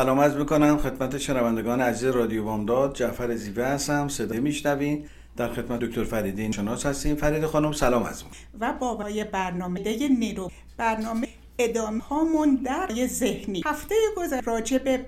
سلام از می‌کنم خدمت شنوندگان عزیز رادیو بامداد. جعفر زیوه هستم صدای میشنوین. در خدمت دکتر فریدین شناس هستیم. فرید خانم سلام از و بابای برنامه نیرو. برنامه ادامه هامون در ذهنی. هفته گذر راجع به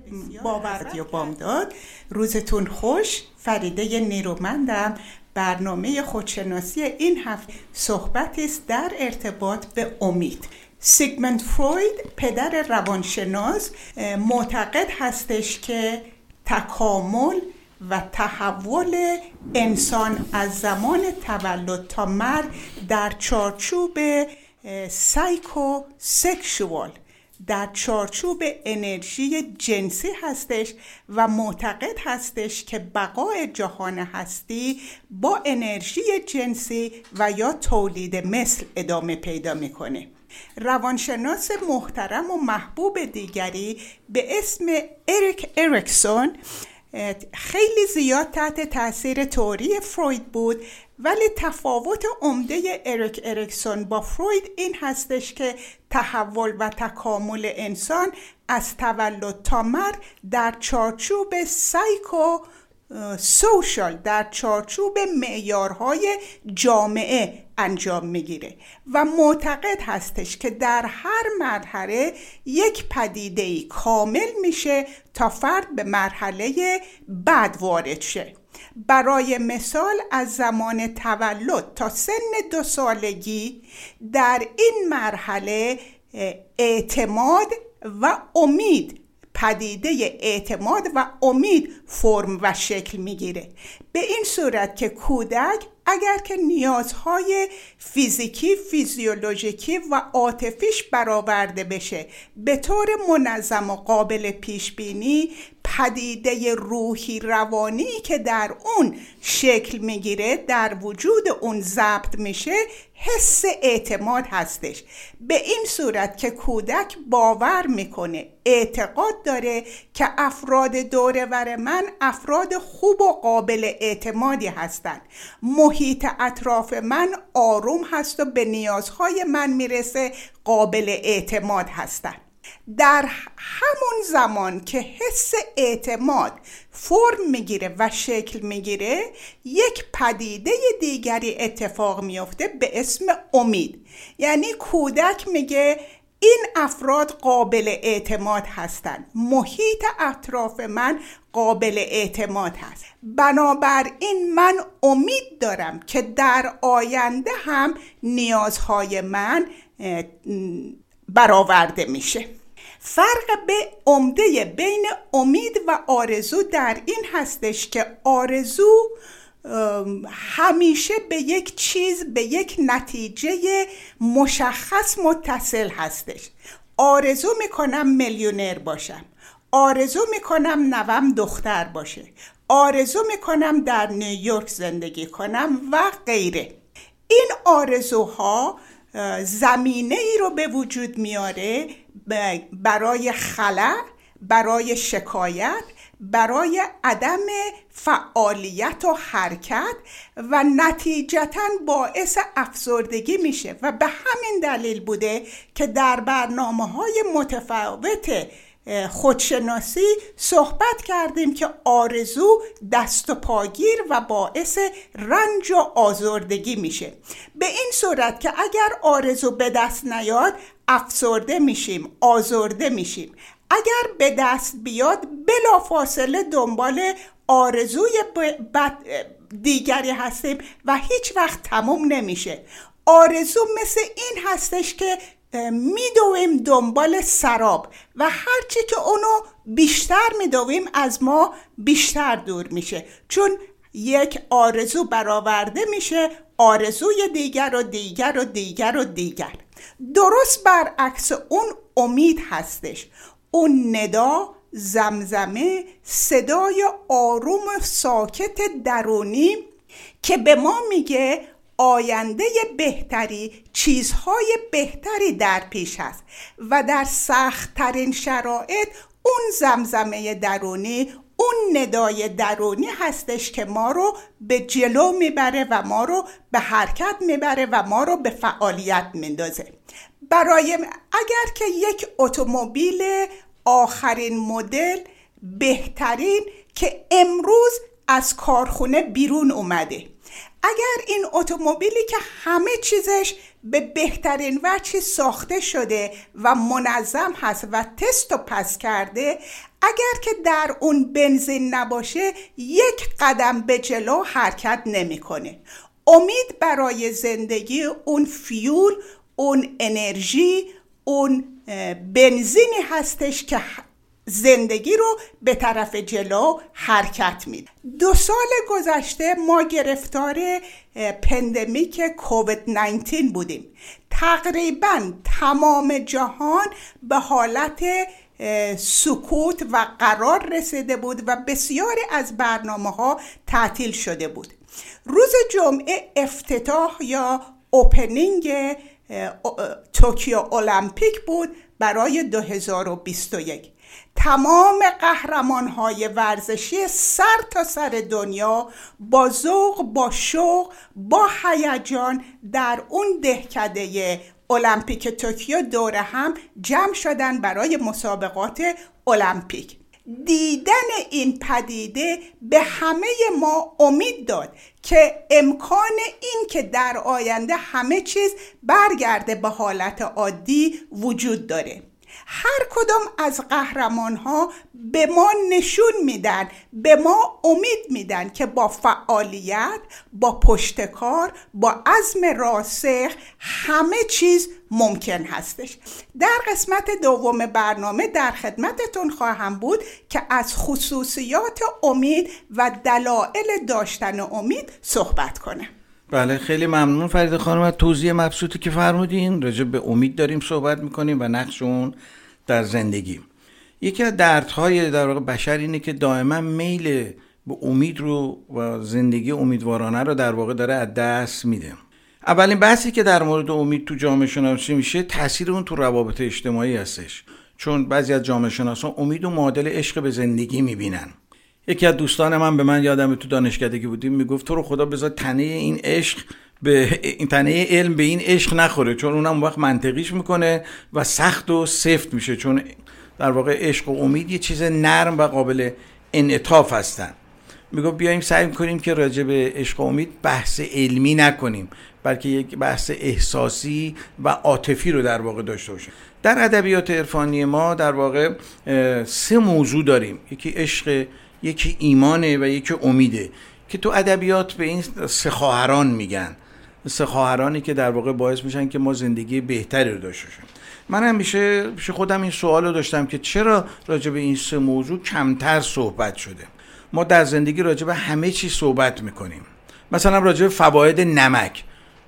باور و بامداد. روزتون خوش. فریده نیرومندم برنامه خودشناسی این هفته صحبت است در ارتباط به امید. سیگمنت فروید پدر روانشناسی معتقد هستش که تکامل و تحول انسان از زمان تولد تا مرگ در چارچوب سایکو سکشوال در چارچوب انرژی جنسی هستش و معتقد هستش که بقای جهان هستی با انرژی جنسی و یا تولید مثل ادامه پیدا می‌کنه. روانشناس محترم و محبوب دیگری به اسم اریک اریکسون خیلی زیاد تحت تاثیر توری فروید بود ولی تفاوت عمده اریک اریکسون با فروید این هستش که تحول و تکامل انسان از تولد تا مرگ در چارچوب سایکو سوشال در چارچوب معیارهای جامعه انجام می‌گیره و معتقد هستش که در هر مرحله یک پدیده کامل میشه تا فرد به مرحله بعد وارد شه. برای مثال از زمان تولد تا سن دو سالگی در این مرحله اعتماد و امید پدیده اعتماد و امید فرم و شکل می‌گیره. به این صورت که کودک اگر که نیازهای فیزیکی فیزیولوژیکی و عاطفیش برآورده بشه به طور منظم و قابل پیش بینی پدیده روحی روانی که در اون شکل می‌گیره در وجود اون ضبط میشه حس اعتماد هستش. به این صورت که کودک باور می‌کنه اعتقاد داره که افراد دورور من افراد خوب و قابل اعتمادی هستند. محیط اطراف من آروم هست و به نیازهای من می‌رسه قابل اعتماد هستند. در همون زمان که حس اعتماد فرم می‌گیره و شکل می‌گیره یک پدیده دیگری اتفاق میافته به اسم امید. یعنی کودک میگه این افراد قابل اعتماد هستند. محیط اطراف من قابل اعتماد هست. بنابراین من امید دارم که در آینده هم نیازهای من برآورده میشه. فرق به عمده بین امید و آرزو در این هستش که آرزو همیشه به یک چیز به یک نتیجه مشخص متصل هستش. آرزو می‌کنم میلیونر باشم. آرزو می‌کنم نوم دختر باشه. آرزو می‌کنم در نیویورک زندگی کنم و غیره. این آرزوها زمینه ای رو به وجود میاره برای خلع برای شکایت برای عدم فعالیت و حرکت و نتیجتا باعث افسردگی میشه. و به همین دلیل بوده که در برنامه های متفاوت خودشناسی صحبت کردیم که آرزو دست و پاگیر و باعث رنج و آزردگی میشه. به این صورت که اگر آرزو به دست نیاد افسرده میشیم آزرده میشیم. اگر به دست بیاد بلا فاصله دنبال آرزوی بد دیگری هستیم و هیچ وقت تموم نمیشه. آرزو مثل این هستش که میدویم دنبال سراب و هرچی که اونو بیشتر میدویم از ما بیشتر دور میشه. چون یک آرزو برآورده میشه آرزوی دیگر و دیگر و دیگر و دیگر. درست برعکس اون امید هستش. اون ندا زمزمه صدای آروم و ساکت درونی که به ما میگه آینده بهتری چیزهای بهتری در پیش است و در سختترین شرایط اون زمزمه درونی اون ندای درونی هستش که ما رو به جلو می‌بره و ما رو به حرکت می‌بره و ما رو به فعالیت میندازه. برای اگر که یک اتومبیل آخرین مدل بهترین که امروز از کارخونه بیرون اومده. اگر این اتومبیلی که همه چیزش به بهترین وجه ساخته شده و منظم هست و تست و پس کرده اگر که در اون بنزین نباشه یک قدم به جلو حرکت نمی‌کنه. امید برای زندگی اون fuel اون انرژی اون بنزینی هستش که زندگی رو به طرف جلو حرکت میده. دو سال گذشته ما گرفتار pandemic کووید 19 بودیم. تقریبا تمام جهان به حالت سکوت و قرار رسیده بود و بسیاری از برنامه ها تعطیل شده بود. روز جمعه افتتاح یا opening توکیو المپیک بود برای 2021 تمام قهرمان های ورزشی سر تا سر دنیا با ذوق با شوق با هیجان در اون دهکده المپیک توکیو دور هم جمع شدن برای مسابقات المپیک. دیدن این پدیده به همه ما امید داد که امکان این که در آینده همه چیز برگرده به حالت عادی وجود داره. هر کدام از قهرمان ها به ما نشون میدن به ما امید میدن که با فعالیت با پشتکار با عزم راسخ همه چیز ممکن هستش. در قسمت دوم برنامه در خدمتتون خواهم بود که از خصوصیات امید و دلایل داشتن امید صحبت کنم. بله خیلی ممنون فرید خانم از توضیح مبسوطی که فرمودین. راجع به امید داریم صحبت می‌کنیم و نقش اون در زندگی یکی از دردهای در واقع بشر اینه که دائما میل به امید رو و زندگی امیدوارانه رو در واقع داره از دست میده. اولین بحثی که در مورد امید تو جامعه شناسی میشه تاثیر اون تو روابط اجتماعی هستش. چون بعضی از جامعه شناسان امید و معادل عشق به زندگی می‌بینن. یکی از دوستان من به من یادم تو دانشکدگی بودیم می‌گفت تو رو خدا بذار تنه این عشق به این تنه علم به این عشق نخوره چون اونم وقت منطقیش می‌کنه و سخت و سفت میشه چون در واقع عشق و امید یه چیز نرم و قابل انعطاف هستن. میگو بیایم سعی کنیم که راجع به عشق و امید بحث علمی نکنیم بلکه یک بحث احساسی و عاطفی رو در واقع داشته باشیم. در ادبیات عرفانی ما در واقع سه موضوع داریم. یکی عشق یکی ایمانه و یکی امیده که تو ادبیات به این سه خواهران میگن. سه خواهرانی که در واقع باعث میشن که ما زندگی بهتری رو داشته باشیم. من همیشه پیش خودم این سوال رو داشتم که چرا راجع به این سه موضوع کمتر صحبت شده؟ ما در زندگی راجع به همه چی صحبت می‌کنیم. مثلا راجع به فواید نمک.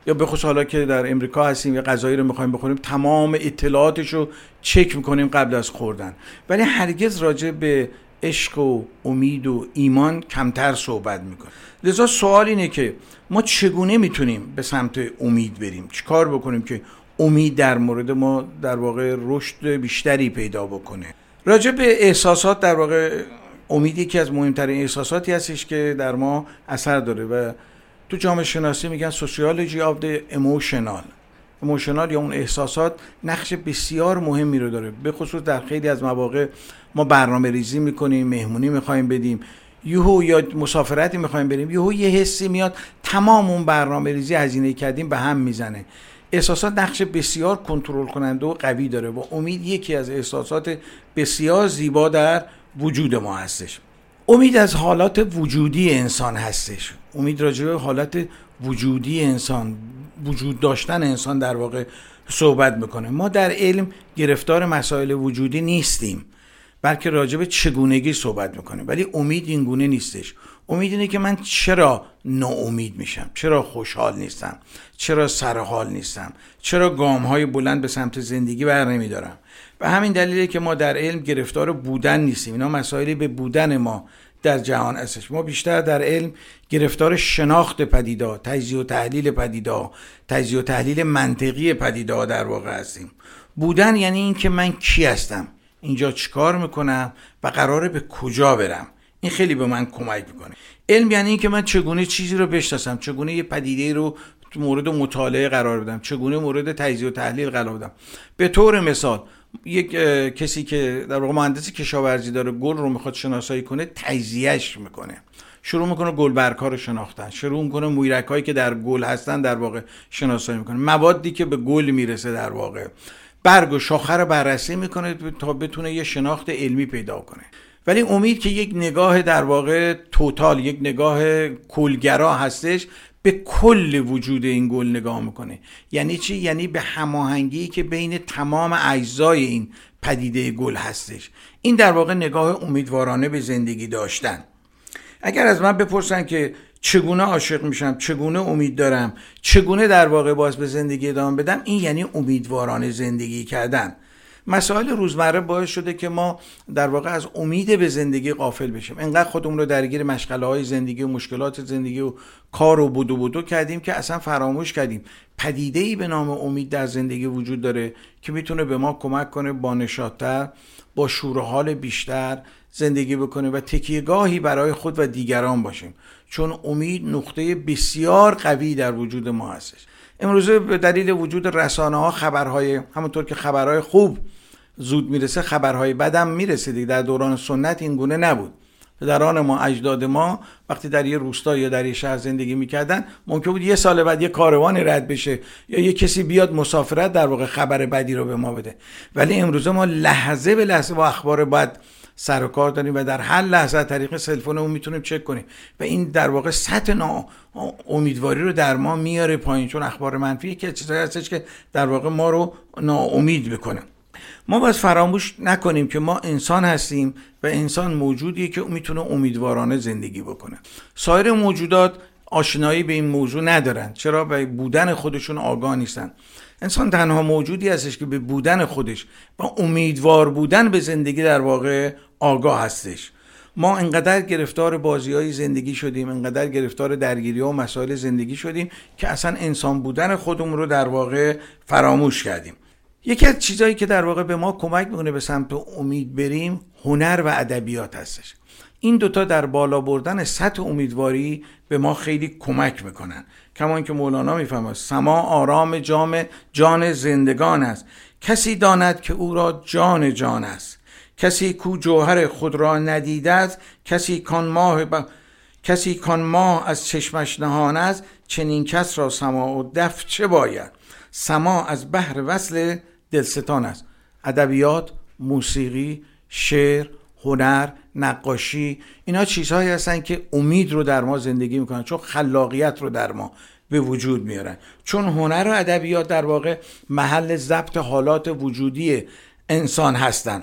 یا به حالا که در امریکا هستیم یا غذایی رو می‌خوایم بخوریم تمام اطلاعاتش رو چک می‌کنیم قبل از خوردن. ولی هرگز راجع به عشق و امید و ایمان کمتر صحبت می‌کنیم لذا سوال اینه که ما چگونه می‌تونیم به سمت امید بریم؟ چیکار بکنیم که امید در مورد ما در واقع رشد بیشتری پیدا بکنه؟ راجع به احساسات در واقع امید یکی از مهمترین احساساتی هستش که در ما اثر داره و تو جامعه شناسی میگن sociology of the emotional emotional یا اون احساسات نقش بسیار مهمی رو داره به خصوص در خیلی از مواقع ما برنامه ریزی می‌کنیم مهمونی می‌خوایم بدیم. یهو یا مسافرتی می‌خوایم بریم. یهو یه حسی میاد تمام اون برنامه ریزی هزینه کردیم به هم می‌زنه. احساسات نقش بسیار کنترل کننده و قوی داره و امید یکی از احساسات بسیار زیبا در وجود ما هستش. امید از حالات وجودی انسان هستش. امید راجع به حالات وجودی انسان وجود داشتن انسان در واقع صحبت می‌کنه. ما در علم گرفتار مسائل وجودی نیستیم. بلکه راجع به چگونگی صحبت می‌کنه. ولی امید این گونه نیستش. امید اینه که من چرا ناامید میشم؟ چرا خوشحال نیستم؟ چرا سرحال نیستم؟ چرا گام های بلند به سمت زندگی بر نمیدارم؟ و همین دلیله که ما در علم گرفتار بودن نیستیم. اینا مسائلی به بودن ما در جهان هستش. ما بیشتر در علم گرفتار شناخت پدیدا تجزیه و تحلیل پدیدا تجزیه و تحلیل منطقی پدیدا در واقع هستیم. بودن یعنی اینکه من کی هستم؟ اینجا چیکار می‌کنم و قراره به کجا برم؟ این خیلی به من کمک می‌کنه. علم یعنی اینکه من چگونه چیزی رو بشناسم چگونه یه پدیده رو مورد مطالعه قرار بدم چگونه مورد تجزیه و تحلیل قرار بدم. به طور مثال یک کسی که در واقع مهندسی کشاورزی داره گل رو می‌خواد شناسایی کنه تجزیهش می‌کنه. شروع می‌کنه گلبرگ‌ها رو شناختن. شروع می‌کنه مویرک هایی که در گل هستن در واقع شناسایی می‌کنه. موادی که به گل می‌رسه در واقع. برگ و شاخه رو بررسی می‌کنه تا بتونه یه شناخت علمی پیدا کنه. ولی امید که یک نگاه در واقع توتال یک نگاه کلگرا هستش به کل وجود این گل نگاه می‌کنه. یعنی چی؟ یعنی به هماهنگی که بین تمام اجزای این پدیده گل هستش. این در واقع نگاه امیدوارانه به زندگی داشتن. اگر از من بپرسن که چگونه عاشق میشم چگونه امید دارم چگونه در واقع باز به زندگی ادامه بدم این یعنی امیدوارانه زندگی کردن. مسائل روزمره باعث شده که ما در واقع از امید به زندگی قافل بشیم. انقدر خودمون رو درگیر مشغله های زندگی و مشکلات زندگی و کار و بودو بودو کردیم که اصلا فراموش کردیم. پدیده ای به نام امید در زندگی وجود داره که می‌تونه به ما کمک کنه با نشاطتر با شور حال بیشتر زندگی بکنه و تکیهگاهی برای خود و دیگران باشیم. چون امید نقطه بسیار قوی در وجود ما هستش. امروزه به دلیل وجود رسانه ها خبرهای همونطور که خبرهای خوب زود می‌رسه خبرهای بدم می‌رسه دیگه. در دوران سنت این گونه نبود. در آن ما اجداد ما وقتی در یه روستا یا در یه شهر زندگی می‌کردن ممکن بود یه سال بعد یه کاروانی رد بشه یا یه کسی بیاد مسافرت در واقع خبر بدی رو به ما بده. ولی امروزه ما لحظه به لحظه با اخبار بد سر و کار داریم و در هر لحظه طریق سلفونمون می‌تونیم چک کنیم. و این در واقع سطح نا امیدواری رو در ما میاره پایین. چون اخبار منفی که چیزایی هستش که در واقع ما رو ناامید می‌کنه ما باید فراموش نکنیم که ما انسان هستیم و انسان موجودیه که می‌تونه امیدوارانه زندگی بکنه. سایر موجودات آشنایی به این موضوع ندارن. چرا؟ به بودن خودشون آگاه نیستن. انسان تنها موجودی هستش که به بودن خودش و امیدوار بودن به زندگی در واقع آگاه هستش. ما انقدر گرفتار بازی های زندگی شدیم انقدر گرفتار درگیری و مسائل زندگی شدیم که اصلا انسان بودن خودمون رو در واقع فراموش کردیم. یکی از چیزهایی که در واقع به ما کمک می‌کنه به سمت امید بریم هنر و ادبیات هستش. این دوتا در بالا بردن سطح امیدواری به ما خیلی کمک می‌کنن. کما که مولانا می‌فهمد سما آرام جام جان زندگان است. کسی داند که او را جان جان است. کسی کو جوهر خود را ندیده است کسی کان ماه ب... کسی کان ماه از چشمش نهان است چنین کس را سما و دف چه باید؟ سما از بحر وصل دلستان است. ادبیات موسیقی شعر هنر نقاشی اینا چیزهایی هستن که امید رو در ما زندگی می‌کنن چون خلاقیت رو در ما به وجود میارن. چون هنر و ادبیات در واقع محل ضبط حالات وجودی انسان هستن.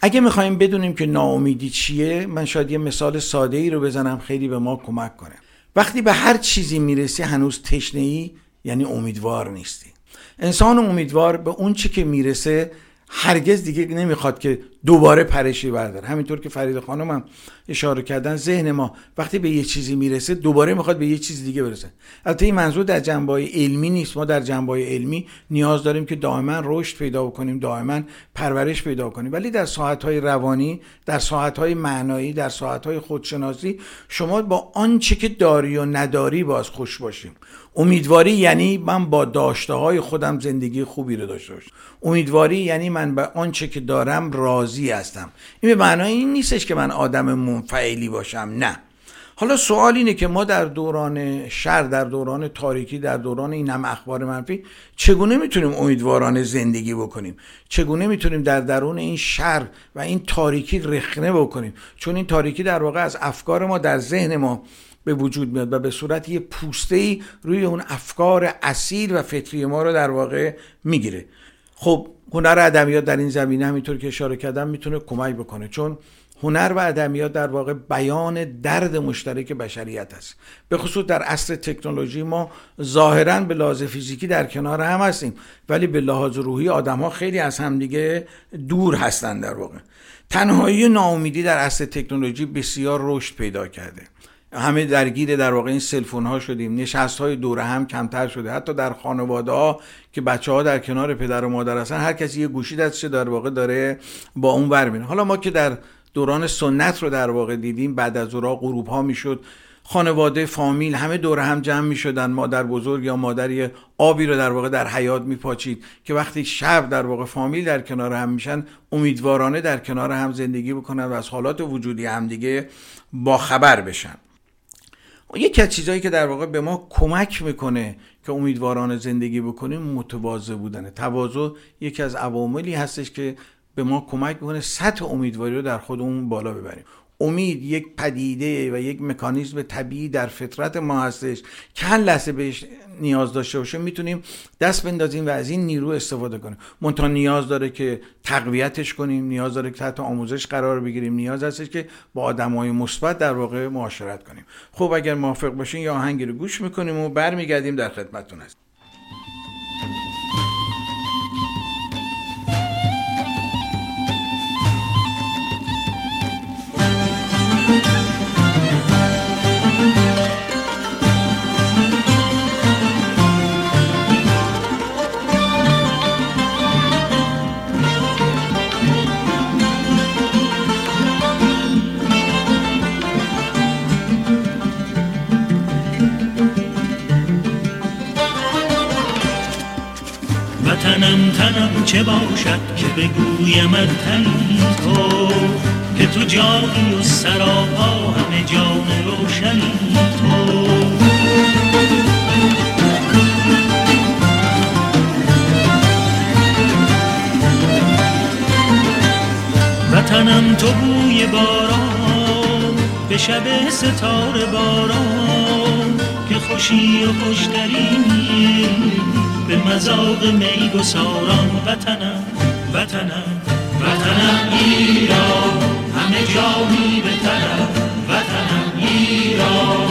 اگه می‌خوایم بدونیم که ناامیدی چیه من شاید یه مثال ساده ای رو بزنم خیلی به ما کمک کنه. وقتی به هر چیزی می‌رسی هنوز تشنه ای یعنی امیدوار نیستی. انسان امیدوار به اون چی که می‌رسه هرگز دیگه نمی‌خواد که دوباره پرشی برداره همینطور که فرید خانم هم اشاره کردن ذهن ما وقتی به یه چیزی می‌رسه دوباره می‌خواد به یه چیز دیگه برسه. البته این منظور در جنبه علمی نیست. ما در جنبه علمی نیاز داریم که دائما رشد پیدا کنیم دائما پرورش پیدا کنیم. ولی در ساعت های روانی در ساعت های معنایی در ساعت های خودشناسی شما با آنچه که داری و نداری باز خوش باشیم. امیدواری یعنی من با داشته های خودم زندگی خوبی رو داشته باشم. امیدواری یعنی من به آنچه که دارم راضی هستم. این به معنای این نیستش که من آدم منفعلی باشم نه. حالا سوال اینه که ما در دوران شر در دوران تاریکی در دوران این هم اخبار منفی چگونه می‌تونیم امیدوارانه زندگی بکنیم؟ چگونه می‌تونیم در درون این شر و این تاریکی رخنه بکنیم؟ چون این تاریکی در واقع از افکار ما در ذهن ما به وجود میاد و به صورت یه پوسته ای روی اون افکار اصیل و فطری ما رو در واقع می‌گیره. خب هنر ادبیات در این زمینه همینطور که اشاره کردم می‌تونه کمک بکنه. چون هنر و ادبیات در واقع بیان درد مشترک بشریت است. به خصوص در عصر تکنولوژی ما ظاهرا به لحاظ فیزیکی در کنار هم هستیم ولی به لحاظ روحی آدم ها خیلی از همدیگه دور هستند در واقع. تنهایی ناامیدی در عصر تکنولوژی بسیار رشد پیدا کرده. همه درگیر در واقع این سلفون ها شدیم. نشست های دور هم کمتر شده. حتی در خانواده ها که بچه ها در کنار پدر و مادر هستن هر کسی یه گوشی دستش در واقع داره با اون ور حالا ما که در دوران سنت رو در واقع دیدیم بعد از اورا غروب ها می‌شد. خانواده فامیل همه دور هم جمع می شدن مادر بزرگ یا مادری آبی رو در واقع در حیات می پاچید که وقتی شب در واقع فامیل در کنار هم میشن امیدوارانه در کنار هم زندگی بکنن و از حالات وجودی همدیگه با خبر بشن. یکی از چیزهایی که در واقع به ما کمک می‌کنه که امیدوارانه زندگی بکنیم متواضع بودنه. تواضع یکی از عواملی هستش که به ما کمک می‌کنه سطح امیدواری رو در خودمون بالا ببریم. امید یک پدیده و یک مکانیزم طبیعی در فطرت ما هستش که هر لحظه بهش نیاز داشته باشه می‌تونیم دست بندازیم و از این نیرو استفاده کنیم. منتها نیاز داره که تقویتش کنیم نیاز داره که تحت آموزش قرار بگیریم. نیاز هستش که با آدمای مثبت در واقع معاشرت کنیم. خب اگر موافق باشین یا آهنگی رو گوش می‌کنیم و برمیگردیم در خدمتتون هستیم باشد که بگویم تنی تو که تو جایی و سراپا همه جان روشنی تو. وطنم تو بوی باران به شب ستاره باران که خوشی و خوشترینی به مذاق می گساران وطنم وطنم وطنم ایران. همه جا می بتنم وطنم ایران.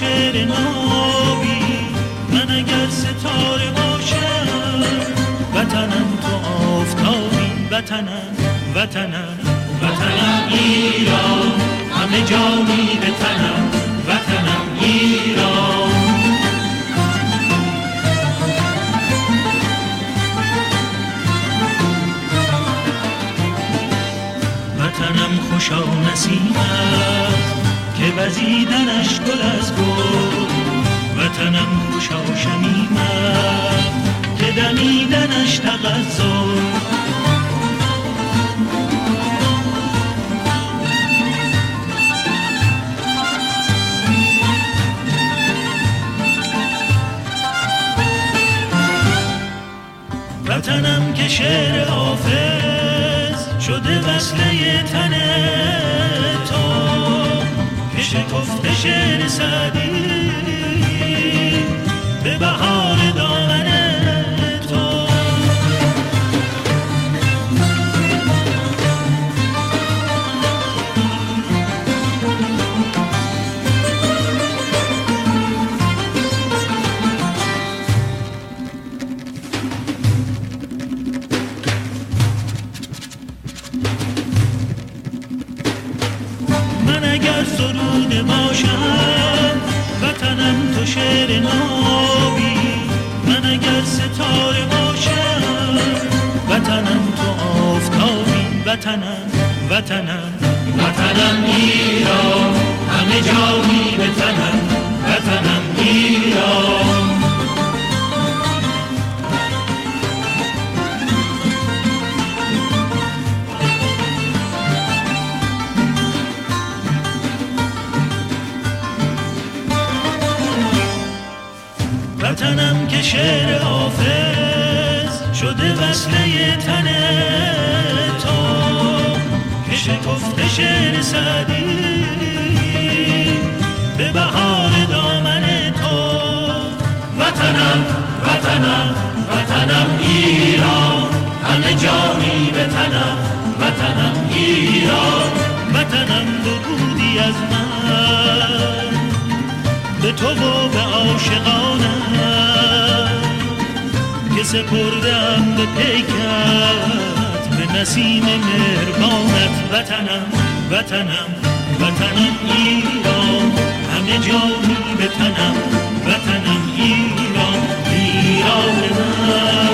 شعر نابی من اگر ستاره باشم وطنم تو آفتابی وطنم وطنم وطنم ایران همه جانی به وزیدنش گل از گل. وطنم خوشا شمیمم که دمیدنش تغذر. وطنم که شعر حافظ شده وصله تنه. شکفته شعر سعدی؟ وطنم وطنم وطنم ایران همه جایی به تنم وطنم ایران وطنم که شعر حافظ سعدی به بهار دامن تو. وطنم وطنم وطنم ایران. همه جانی به تنم وطنم ایران. وطنم بودی از من. به تو و به عاشقانم. که سپردم به پیکت به نسیم مهربانت وطنم. وطنم وطنم ایران همه جانی به تنم وطنم ایران ایران من.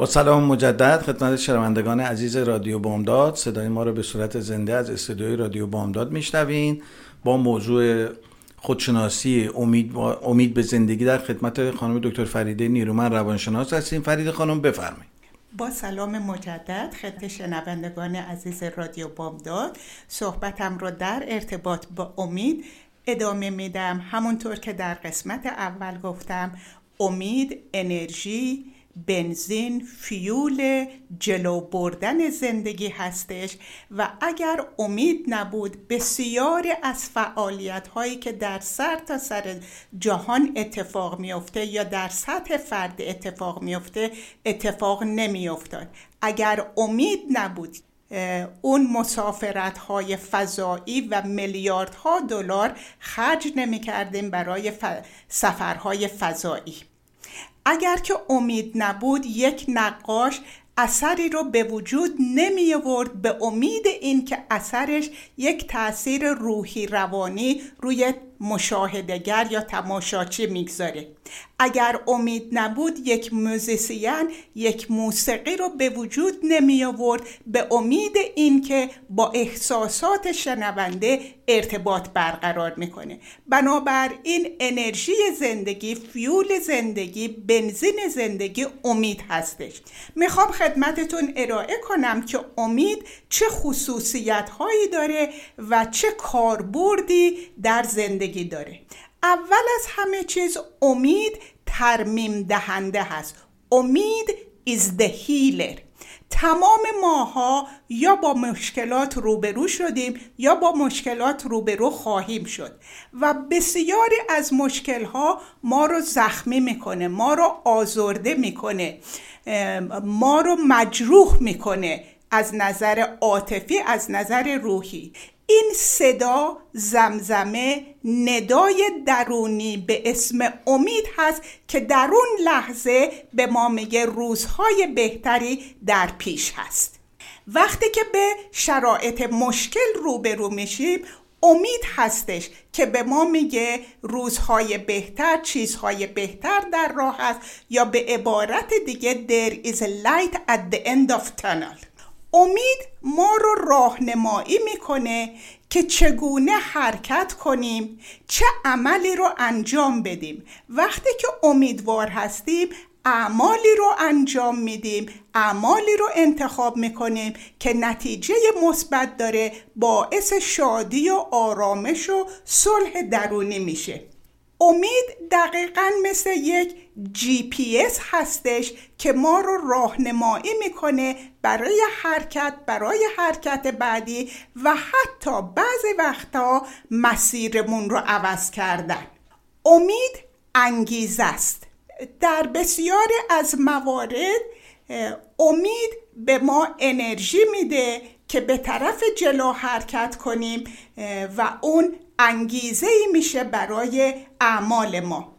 با سلام مجدد خدمت شنوندگان عزیز رادیو بامداد. صدای ما رو به صورت زنده از استودیوی رادیو بامداد میشنوین. با موضوع خودشناسی امید, امید به زندگی در خدمت خانم دکتر فریده نیرومن روانشناس هستیم. فریده خانم بفرمایید. با سلام مجدد خدمت شنوندگان عزیز رادیو بامداد. صحبتم رو در ارتباط با امید ادامه میدم. همونطور که در قسمت اول گفتم امید انرژی بنزین فیول جلو بردن زندگی هستش و اگر امید نبود بسیاری از فعالیت هایی که در سر تا سر جهان اتفاق میافته یا در سطح فرد اتفاق میافته اتفاق نمیافتاد. اگر امید نبود اون مسافرت های فضایی و میلیاردها دلار خرج نمی کردیم برای سفرهای فضایی. اگر که امید نبود یک نقاش اثری رو به وجود نمی آورد. به امید اینکه اثرش یک تاثیر روحی روانی روی مشاهدگر یا تماشاچی می‌گذاره. اگر امید نبود یک موزیسین یک موسیقی رو به وجود نمی آورد به امید اینکه با احساسات شنونده ارتباط برقرار می‌کنه. بنابراین انرژی زندگی فیول زندگی بنزین زندگی امید هستش. می‌خوام خدمتتون ارائه کنم که امید چه خصوصیت هایی داره و چه کاربردی در زندگی داره. اول از همه چیز امید ترمیم دهنده هست. امید is the healer. تمام ماها یا با مشکلات روبرو شدیم یا با مشکلات روبرو خواهیم شد. و بسیاری از مشکلها ما رو زخمی می‌کنه ما رو آزرده می‌کنه ما رو مجروح می‌کنه از نظر عاطفی از نظر روحی. این صدا زمزمه ندای درونی به اسم امید هست که در اون لحظه به ما میگه روزهای بهتری در پیش هست. وقتی که به شرایط مشکل روبرو میشیم امید هستش که به ما میگه روزهای بهتر چیزهای بهتر در راه است یا به عبارت دیگه there is a light at the end of tunnel. امید ما رو راهنمایی می‌کنه که چگونه حرکت کنیم چه عملی رو انجام بدیم. وقتی که امیدوار هستیم اعمالی رو انجام میدیم اعمالی رو انتخاب می‌کنیم که نتیجه مثبت داره باعث شادی و آرامش و صلح درونی میشه. امید دقیقا مثل یک جی پی اس هستش که ما رو راهنمایی می‌کنه برای حرکت برای حرکت بعدی و حتی بعضی وقتا مسیرمون رو عوض کردن. امید انگیزه است. در بسیاری از موارد امید به ما انرژی میده که به طرف جلو حرکت کنیم و اون انگیزه ای میشه برای اعمال ما.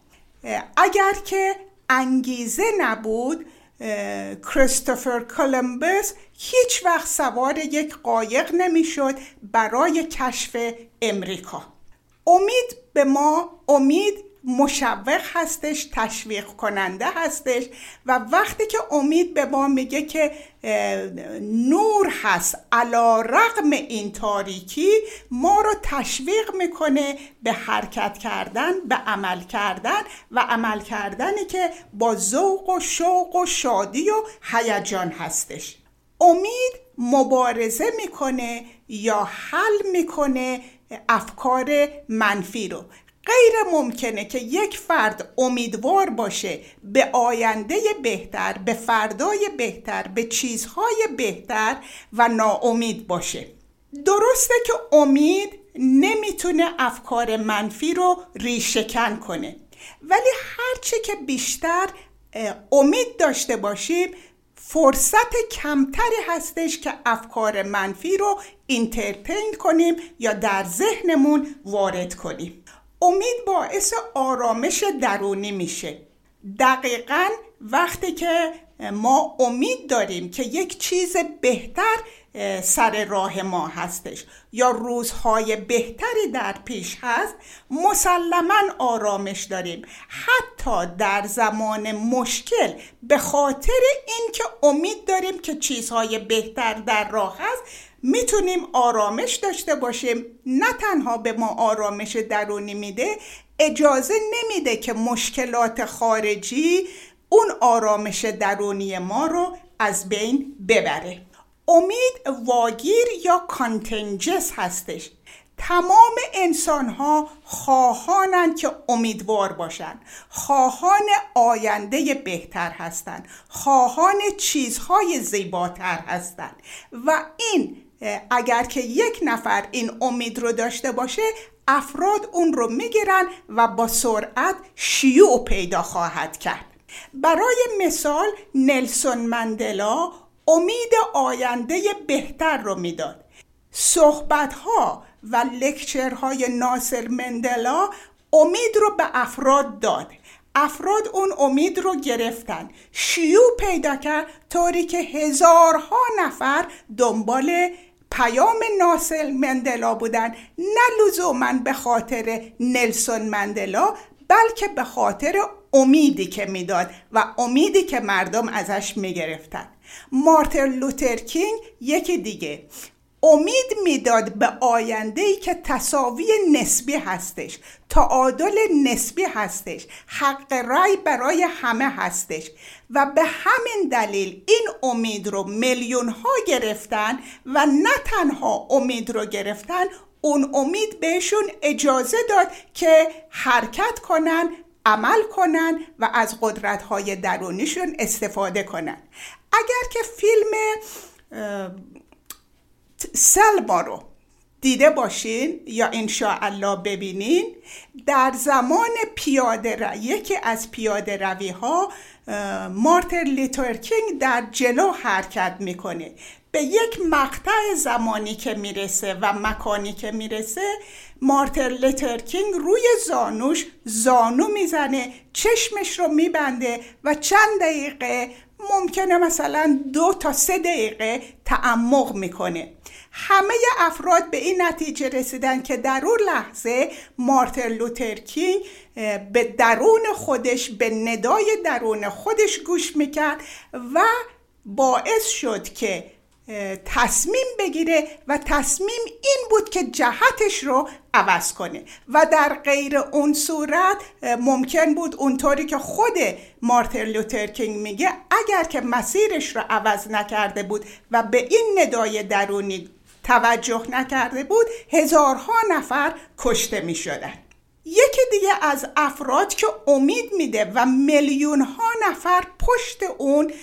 اگر که انگیزه نبود کریستوفر کولومبوس هیچ وقت سوار یک قایق نمی‌شد برای کشف امریکا. امید به ما امید مشوق هستش تشویق کننده هستش و وقتی که امید به ما میگه که نور هست علا رقم این تاریکی ما رو تشویق می‌کنه به حرکت کردن به عمل کردن و عمل کردنی که با ذوق و شوق و شادی و هیجان هستش. امید مبارزه می‌کنه یا حل می‌کنه افکار منفی رو. غیر ممکنه که یک فرد امیدوار باشه به آینده بهتر به فردای بهتر به چیزهای بهتر و ناامید باشه. درسته که امید نمی‌تونه افکار منفی رو ریشکن کنه. ولی هرچه که بیشتر امید داشته باشیم فرصت کمتری هستش که افکار منفی رو اینترتین کنیم یا در ذهنمون وارد کنیم. امید باعث آرامش درونی میشه. دقیقا وقتی که ما امید داریم که یک چیز بهتر سر راه ما هستش یا روزهای بهتری در پیش هست مسلما آرامش داریم. حتی در زمان مشکل به خاطر اینکه امید داریم که چیزهای بهتر در راه هست می‌تونیم آرامش داشته باشیم. نه تنها به ما آرامش درونی میده اجازه نمیده که مشکلات خارجی اون آرامش درونی ما رو از بین ببره. امید واگیر یا کانتنجس هستش. تمام انسان ها خواهانند که امیدوار باشند. خواهان آینده بهتر هستند. خواهان چیزهای زیباتر هستند. و این اگر که یک نفر این امید رو داشته باشه افراد اون رو می‌گیرن و با سرعت شیوع پیدا خواهد کرد. برای مثال نلسون مندلا امید آینده بهتر رو می‌داد. صحبت ها و لکچر های ناصر مندلا امید رو به افراد داد. افراد اون امید رو گرفتن. شیوع پیدا کرد طوری که هزارها نفر دنبال پیام ناصر مندلا بودن. نه لزوما به خاطر نلسون مندلا بلکه به خاطر امیدی که می‌داد و امیدی که مردم ازش می‌گرفتن. مارتن لوترکینگ یکی دیگه. امید می‌داد به آینده ای که تصاوی نسبی هستش تعادل نسبی هستش حق رای برای همه هستش و به همین دلیل این امید رو میلیون ها گرفتن و نه تنها امید رو گرفتن اون امید بهشون اجازه داد که حرکت کنن عمل کنن و از قدرت های درونیشون استفاده کنن. اگر که فیلم سلما رو دیده باشین یا انشاءالله ببینین. در زمان پیاده یکی از پیاده روی ها مارتین لوترکینگ در جلو حرکت می‌کنه. به یک مقطع زمانی که می‌رسه و مکانی که می‌رسه مارتین لوترکینگ روی زانوش زانو می‌زنه چشمش رو میبنده و چند دقیقه ممکنه مثلا دو تا سه دقیقه تعمق می‌کنه. همه افراد به این نتیجه رسیدن که در اون لحظه مارتین لوترکینگ به درون خودش به ندای درون خودش گوش می‌کرد و باعث شد که تصمیم بگیره و تصمیم این بود که جهتش رو عوض کنه. و در غیر اون صورت ممکن بود اونطوری که خود مارتین لوترکینگ میگه اگر که مسیرش رو عوض نکرده بود و به این ندای درونی توجه نکرده بود هزارها نفر کشته می شدن. یکی دیگه از افراد که امید میده و میلیون ها نفر پشت اون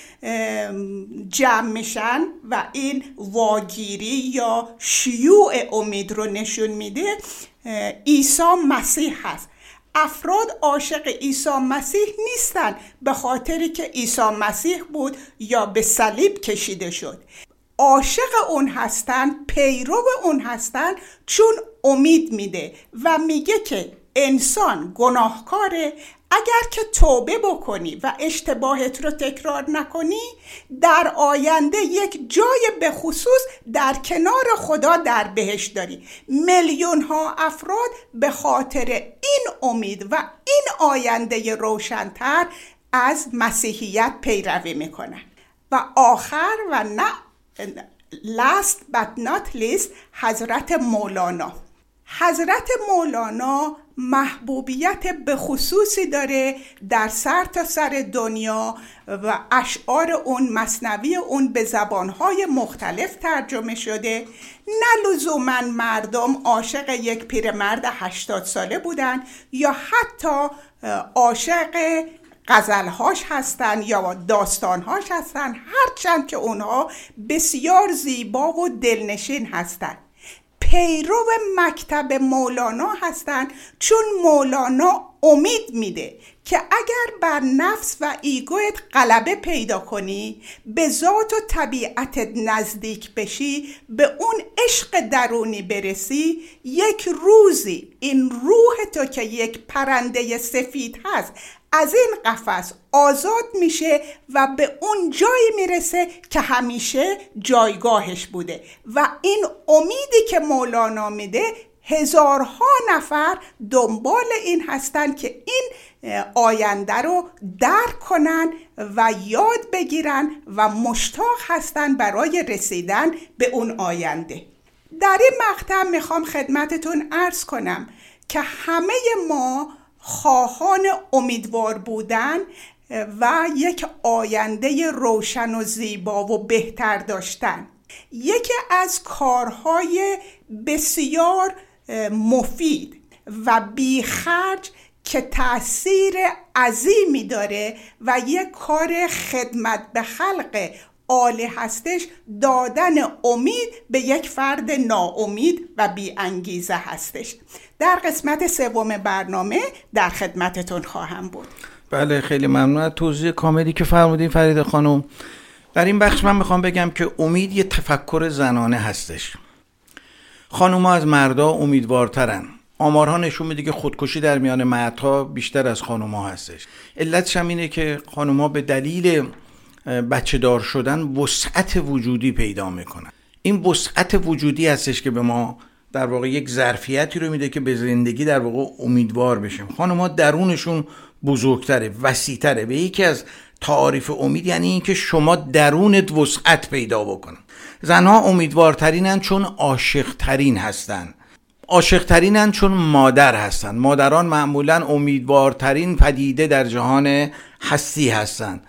جمع میشن و این واگیری یا شیوع امید رو نشون میده عیسی مسیح هست افراد عاشق عیسی مسیح نیستن به خاطری که عیسی مسیح بود یا به صلیب کشیده شد. عاشق اون هستن پیرو اون هستن چون امید میده و میگه که انسان گناهکاره اگر که توبه بکنی و اشتباهت رو تکرار نکنی در آینده یک جای به خصوص در کنار خدا در بهش داری. میلیون ها افراد به خاطر این امید و این آینده روشنتر از مسیحیت پیروی می‌کنن. و آخر و نه last but not least حضرت مولانا. حضرت مولانا محبوبیت به خصوصی داره در سر تا سر دنیا و اشعار اون مصنوی اون به زبانهای مختلف ترجمه شده. نه لزوما مردم عاشق یک پیرمرد هشتاد ساله بودن یا حتی عاشق غزلهاش هستن یا داستانهاش هستن. هرچند که اونها بسیار زیبا و دلنشین هستند پیرو مکتب مولانا هستند چون مولانا امید میده که اگر بر نفس و ego یت غلبه پیدا کنی به ذات و طبیعتت نزدیک بشی به اون عشق درونی برسی یک روزی این روح تو که یک پرنده سفید هست از این قفس آزاد میشه و به اون جایی می‌رسه که همیشه جایگاهش بوده. و این امیدی که مولانا میده هزارها نفر دنبال این هستن که این آینده رو درک کنن و یاد بگیرن و مشتاق هستن برای رسیدن به اون آینده. در این مقطع می‌خوام خدمتتون ارز کنم که همه ما خواهان امیدوار بودن و یک آینده روشن و زیبا و بهتر داشتن. یکی از کارهای بسیار مفید و بیخرج که تاثیر عظیمی داره و یک کار خدمت به خلق عالی هستش دادن امید به یک فرد ناامید و بی انگیزه هستش. در قسمت سوم برنامه در خدمتتون خواهم بود. بله خیلی ممنون. از توضیح کاملی که فرمودین فرید خانم. در این بخش من می‌خوام بگم که امید یه تفکر زنانه هستش. خانوما از مردا امیدوارترن. آمارها نشون میده که خودکشی در میان مردها بیشتر از خانوما هستش. علتش هم اینه که خانوما به دلیل بچه دار شدن وسعت وجودی پیدا می‌کنن. این وسعت وجودی هستش که به ما در واقع یک ظرفیتی رو میده که به زندگی در واقع امیدوار بشیم. خانمها درونشون بزرگتره وسیعتره. به یکی از تعاریف امید یعنی اینکه شما درونت وسعت پیدا بکنن زنها امیدوارترینن چون عاشقترین هستن. عاشقترینن چون مادر هستن. مادران معمولا امیدوارترین پدیده در جهان هستی هستند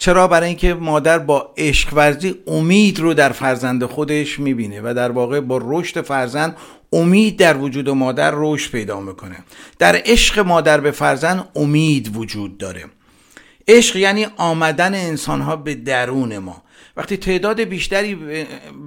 چرا؟ برای اینکه مادر با عشق ورزی امید رو در فرزند خودش می‌بینه و در واقع با رشد فرزند امید در وجود مادر رشد پیدا می‌کنه. در عشق مادر به فرزند امید وجود داره. عشق یعنی آمدن انسان ها به درون ما. وقتی تعداد بیشتری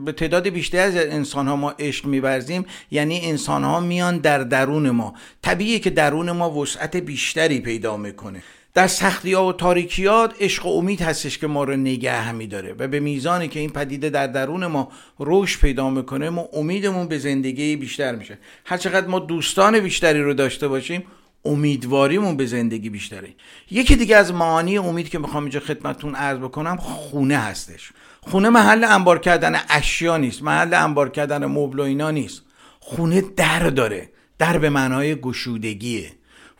به تعداد بیشتری از انسان ها ما عشق میورزیم یعنی انسان ها میان در درون ما. طبیعیه که درون ما وسعت بیشتری پیدا می‌کنه. در سختی ها و تاریکیات عشق و امید هستش که ما رو نگه همی داره و به میزانی که این پدیده در درون ما رشد پیدا می‌کنه ما امیدمون به زندگی بیشتر میشه. هر چقدر ما دوستان بیشتری رو داشته باشیم امیدواریمون به زندگی بیشتره. یکی دیگه از معانی امید که می‌خوام اینجا خدمتتون عرض بکنم خونه هستش. خونه محل انبار کردن اشیا نیست محل انبار کردن مبل و اینا نیست. خونه در داره در به معنای گشودگیه.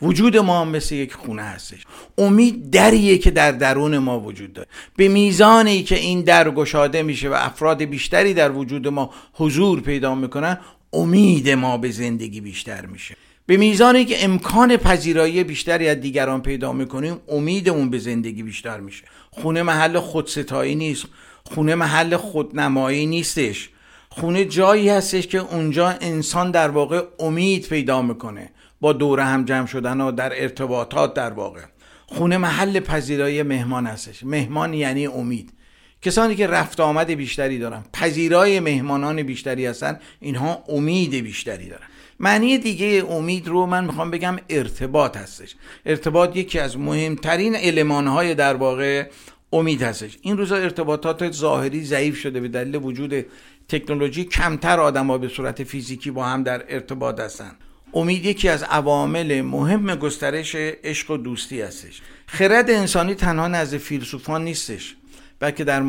وجود ما هم مثل یک خونه هستش. امید دریه که در درون ما وجود داره. به میزانی که این در گشاده میشه و افراد بیشتری در وجود ما حضور پیدا می‌کنن امید ما به زندگی بیشتر میشه. به میزانی که امکان پذیرایی بیشتری از دیگران پیدا می‌کنیم امیدمون به زندگی بیشتر میشه. خونه محل خودستایی نیست. خونه محل خودنمایی نیستش. خونه جایی هستش که اونجا انسان در واقع امید پیدا می‌کنه. با دور هم جمع شدن و در ارتباطات در واقع. خونه محل پذیرایی مهمان هستش. مهمان یعنی امید. کسانی که رفت آمد بیشتری دارن. پذیرای مهمانان بیشتری هستن. اینها امید بیشتری دارن. معنی دیگه امید رو من می‌خوام بگم ارتباط هستش. ارتباط یکی از مهمترین المانهای در واقع امید هستش. این روزا ارتباطات ظاهری ضعیف شده به دلیل وجود تکنولوژی. کمتر آدم ها به صورت فیزیکی با هم در ارتباط هستن. امید یکی از عوامل مهم گسترش عشق و دوستی هستش. خرد انسانی تنها نزد فیلسوفان نیستش بلکه در,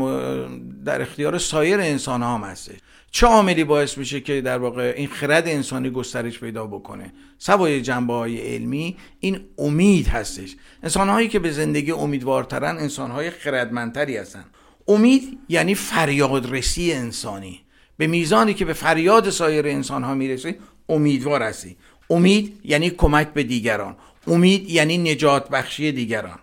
در اختیار سایر انسان هم هستش. چه عاملی باعث میشه که در واقع این خرد انسانی گسترش پیدا بکنه. سوای جنبه های علمی این امید هستش. انسان هایی که به زندگی امیدوارترن انسان های خردمندتری هستن. امید یعنی فریاد رسی انسانی. به میزانی که به فریاد سایر انسان ها می‌رسی امیدوار هستی. امید یعنی کمک به دیگران. امید یعنی نجات بخشی دیگران.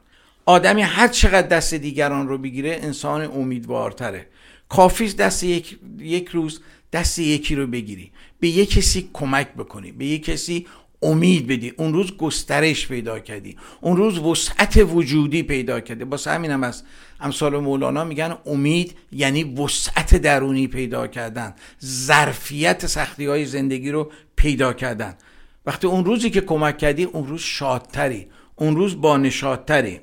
آدمی هر چقدر دست دیگران رو بگیره انسان امیدوارتره. کافی دست یک, یک روز دست یکی رو بگیری. به یک کسی کمک بکنی. به یک کسی امید بدی. اون روز گسترش پیدا کردی. اون روز وسعت وجودی پیدا کردی. با همین هم از امثال مولانا میگن امید یعنی وسعت درونی پیدا کردن. ظرفیت سختی های زندگی رو پیدا کردن. وقتی اون روزی که کمک کردی اون روز شادتری. اون روز با نشادتری.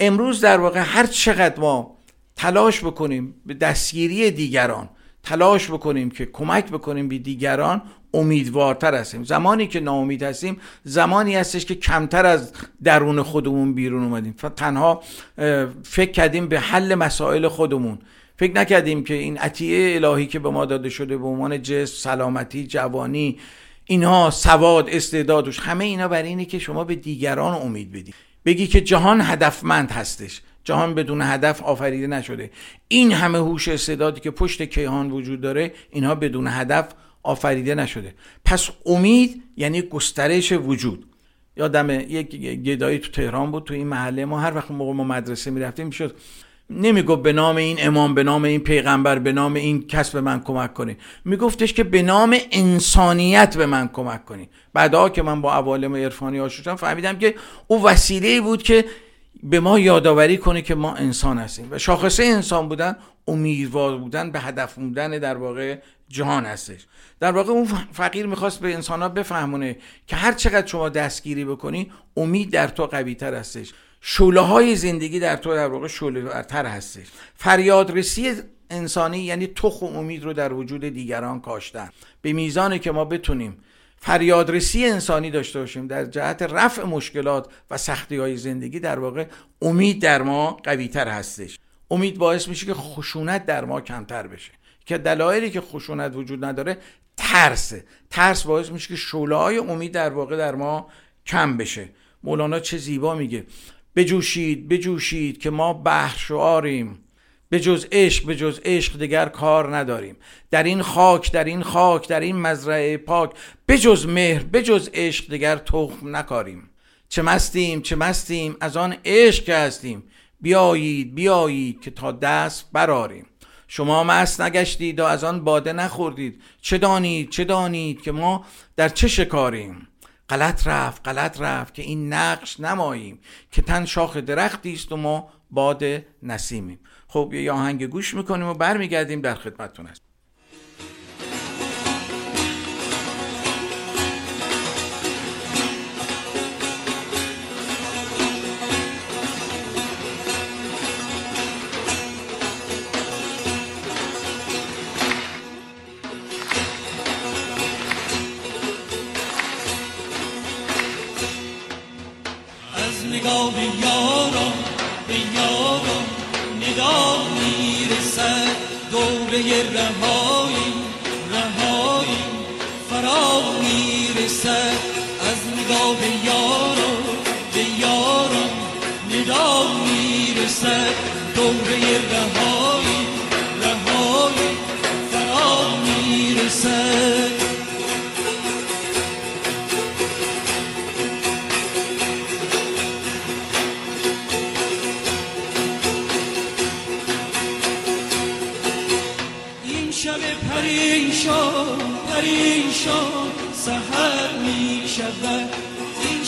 امروز در واقع هر چقدر ما تلاش بکنیم به دستگیری دیگران تلاش بکنیم که کمک بکنیم به دیگران امیدوارتر هستیم. زمانی که ناامید هستیم زمانی هستش که کمتر از درون خودمون بیرون اومدیم. تنها فکر کردیم به حل مسائل خودمون. فکر نکردیم که این عطیه الهی که به ما داده شده به عنوان جسم سلامتی جوانی اینها سواد استعدادش همه اینا برای اینه که شما به دیگران امید بدید. بگی که جهان هدفمند هستش. جهان بدون هدف آفریده نشده. این همه هوش استعدادی که پشت کیهان وجود داره اینها بدون هدف آفریده نشده. پس امید یعنی گسترش وجود. یادم یک گدایی تو تهران بود تو این محله. ما هر وقت موقع ما مدرسه می‌رفتیم می‌شد نمی‌گفت به نام این امام به نام این پیغمبر به نام این کس به من کمک کنی. میگفتش که به نام انسانیت به من کمک کنی. بعدها که من با عوالم عرفانی آشنا فهمیدم که او وسیله بود که به ما یادآوری کنه که ما انسان هستیم. و شاخصه انسان بودن امیدوار بودن به هدف بودن در واقع جهان هستش. در واقع اون فقیر می‌خواست به انسان ها بفهمونه که هر چقدر شما دستگیری بکنی امید در تو قوی تر هستش. شوله های زندگی در تو در واقع شوله تر هستش. فریادرسی انسانی یعنی تخم امید رو در وجود دیگران کاشتن. به میزانی که ما بتونیم فریادرسی انسانی داشته باشیم در جهت رفع مشکلات و سختی های زندگی در واقع امید در ما قوی تر هستش. امید باعث میشه که خشونت در ما کمتر بشه. که دلایلی که خشونت وجود نداره ترسه. ترس باعث میشه که شعله های امید در واقع در ما کم بشه. مولانا چه زیبا میگه. بجوشید بجوشید که ما بحر شعاریم. به جز عشق به جز عشق دیگر کار نداریم. در این خاک در این خاک در این مزرعه پاک به جز مهر به جز عشق دیگر تخم نکاریم. چه مستیم چه مستیم از آن عشق که هستیم. بیایید بیایید که تا دست براریم شما مست نگشتید و از آن باده نخوردید. چه دانید چه دانید که ما در چه شکاریم؟ غلط رفت غلط رفت که این نقش نماییم که تن شاخ درختی است و ما باده نسیمیم. خب یه آهنگ گوش می‌کنیم و برمیگردیم در خدمتتون هست رهایی رهایی. فرا می‌رسد از نگاه یاران به یاران ندا می‌رسد دوره رهایی.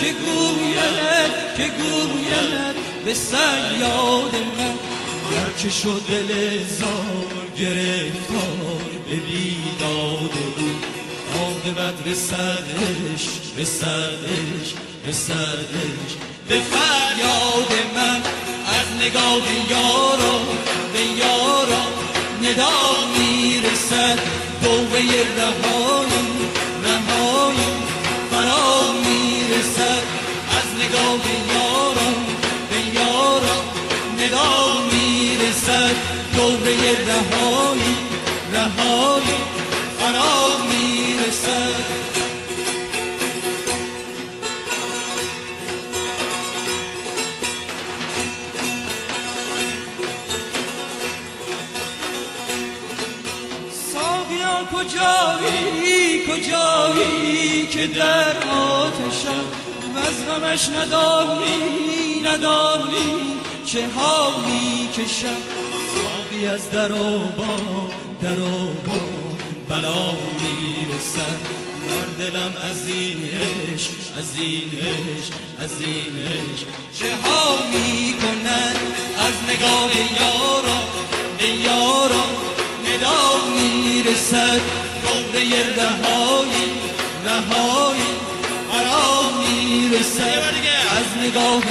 که گوید که گوید به سر یاد من. هر شد دل زار گرفتار به بیداد بود عاقبت رسدش رسدش رسدش به فریاد من از نگاه یارا به یارا ندا می‌رسد. دوبه رهایی رهایی رهایی فرا می‌رسد. کجایی کجایی که در آتشم؟ و غمش نداری نداری چه حالی کشم؟ از در و با در و با. بلا می‌رسد. در دلم از این عشق از این از این چه ها می‌کنن از نگاه یارا به یارا ندا می‌رسد. دوره رهایی رهایی مرا می‌رسد. از نگاه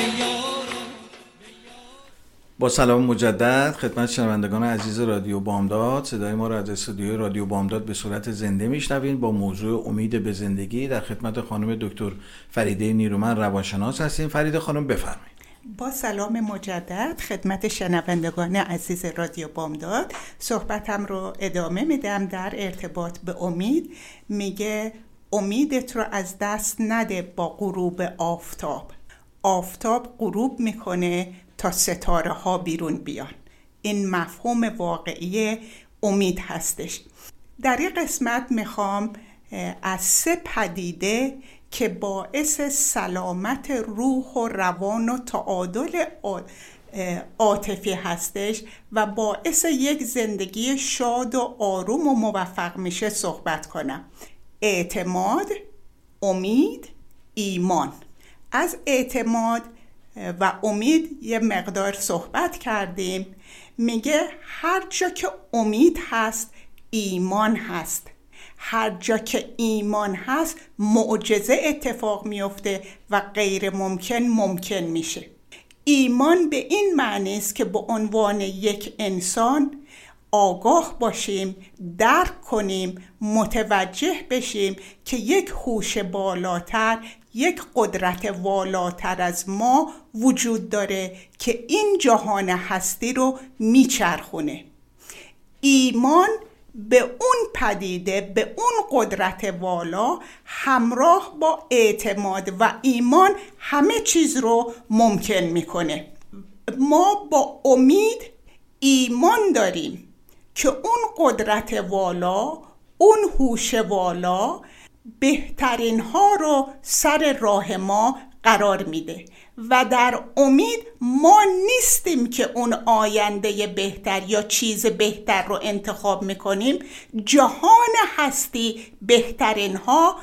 با سلام مجدد خدمت شنوندگان عزیز رادیو بامداد. صدای ما را از استودیوی رادیو بامداد به صورت زنده میشنوین با موضوع امید به زندگی. در خدمت خانم دکتر فریده نیرومن روانشناس هستیم. فریده خانم بفرمایید. با سلام مجدد خدمت شنوندگان عزیز رادیو بامداد. صحبتم رو ادامه میدم. در ارتباط به امید میگه امیدت رو از دست نده با غروب آفتاب. آفتاب غروب می‌کنه تا ستاره ها بیرون بیان. این مفهوم واقعی امید هستش. در این قسمت می‌خوام از سه پدیده که باعث سلامت روح و روان و تعادل عاطفی هستش و باعث یک زندگی شاد و آروم و موفق میشه صحبت کنم. اعتماد امید ایمان. از اعتماد و امید یه مقدار صحبت کردیم. میگه هر جا که امید هست ایمان هست. هر جا که ایمان هست معجزه اتفاق میفته و غیر ممکن ممکن میشه. ایمان به این معنی است که به عنوان یک انسان آگاه باشیم درک کنیم متوجه بشیم که یک هوش بالاتر یک قدرت والاتر از ما وجود داره که این جهان هستی رو میچرخونه. ایمان به اون پدیده به اون قدرت والا همراه با اعتماد و ایمان همه چیز رو ممکن می‌کنه. ما با امید ایمان داریم که اون قدرت والا اون هوش والا بهترین ها رو سر راه ما قرار میده و در امید ما نیستیم که اون آینده بهتر یا چیز بهتر رو انتخاب می‌کنیم جهان هستی بهترین ها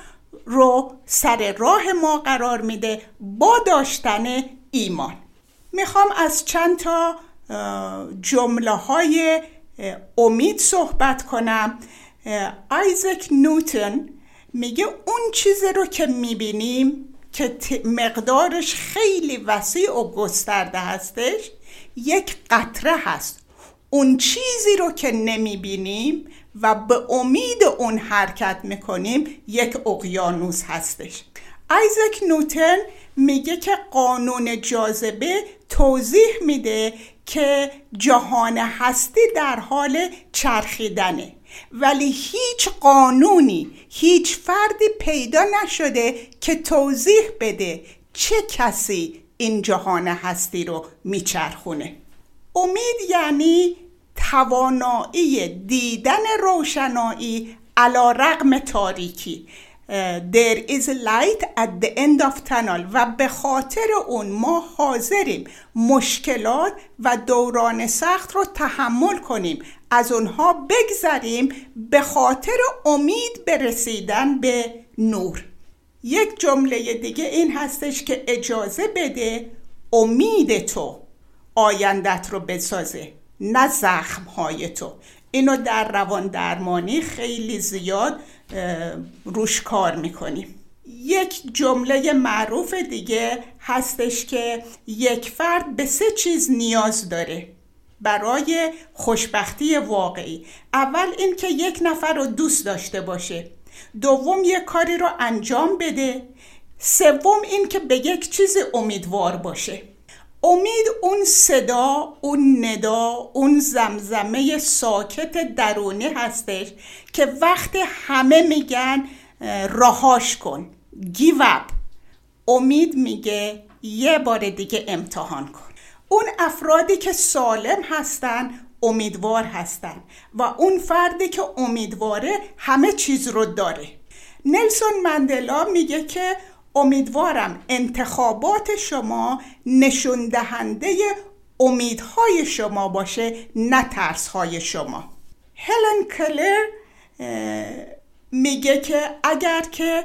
رو سر راه ما قرار میده با داشتن ایمان. می‌خوام از چند تا جمله های امید صحبت کنم. آیزک نوتن میگه اون چیزی رو که می‌بینیم که مقدارش خیلی وسیع و گسترده هستش یک قطره هست. اون چیزی رو که نمی‌بینیم و به امید اون حرکت می‌کنیم یک اقیانوس هستش. آیزک نوتن میگه که قانون جاذبه توضیح میده که جهان هستی در حال چرخیدنه. ولی هیچ قانونی هیچ فردی پیدا نشده که توضیح بده چه کسی این جهان هستی رو میچرخونه. امید یعنی توانایی دیدن روشنایی علا رقم تاریکی. there is light at the end of tunnel. و به خاطر اون ما حاضریم مشکلات و دوران سخت رو تحمل کنیم. از اونها بگذریم به خاطر امید برسیدن به نور. یک جمله دیگه این هستش که اجازه بده امید تو آیندت رو بسازه نه زخم های تو. اینو در روان درمانی خیلی زیاد روش کار می‌کنیم. یک جمله معروف دیگه هستش که یک فرد به سه چیز نیاز داره. برای خوشبختی واقعی. اول اینکه یک نفر رو دوست داشته باشه. دوم یک کاری رو انجام بده. سوم اینکه به یک چیز امیدوار باشه. امید اون صدا اون ندا اون زمزمه ساکت درونی هستش که وقت همه میگن راهاش کن گیو اپ. امید میگه یه بار دیگه امتحان کن. اون افرادی که سالم هستن امیدوار هستن و اون فردی که امیدواره همه چیز رو داره. نلسون مندلا میگه که امیدوارم انتخابات شما نشون دهنده امیدهای شما باشه نه ترسهای شما. هلن کلر میگه که اگر که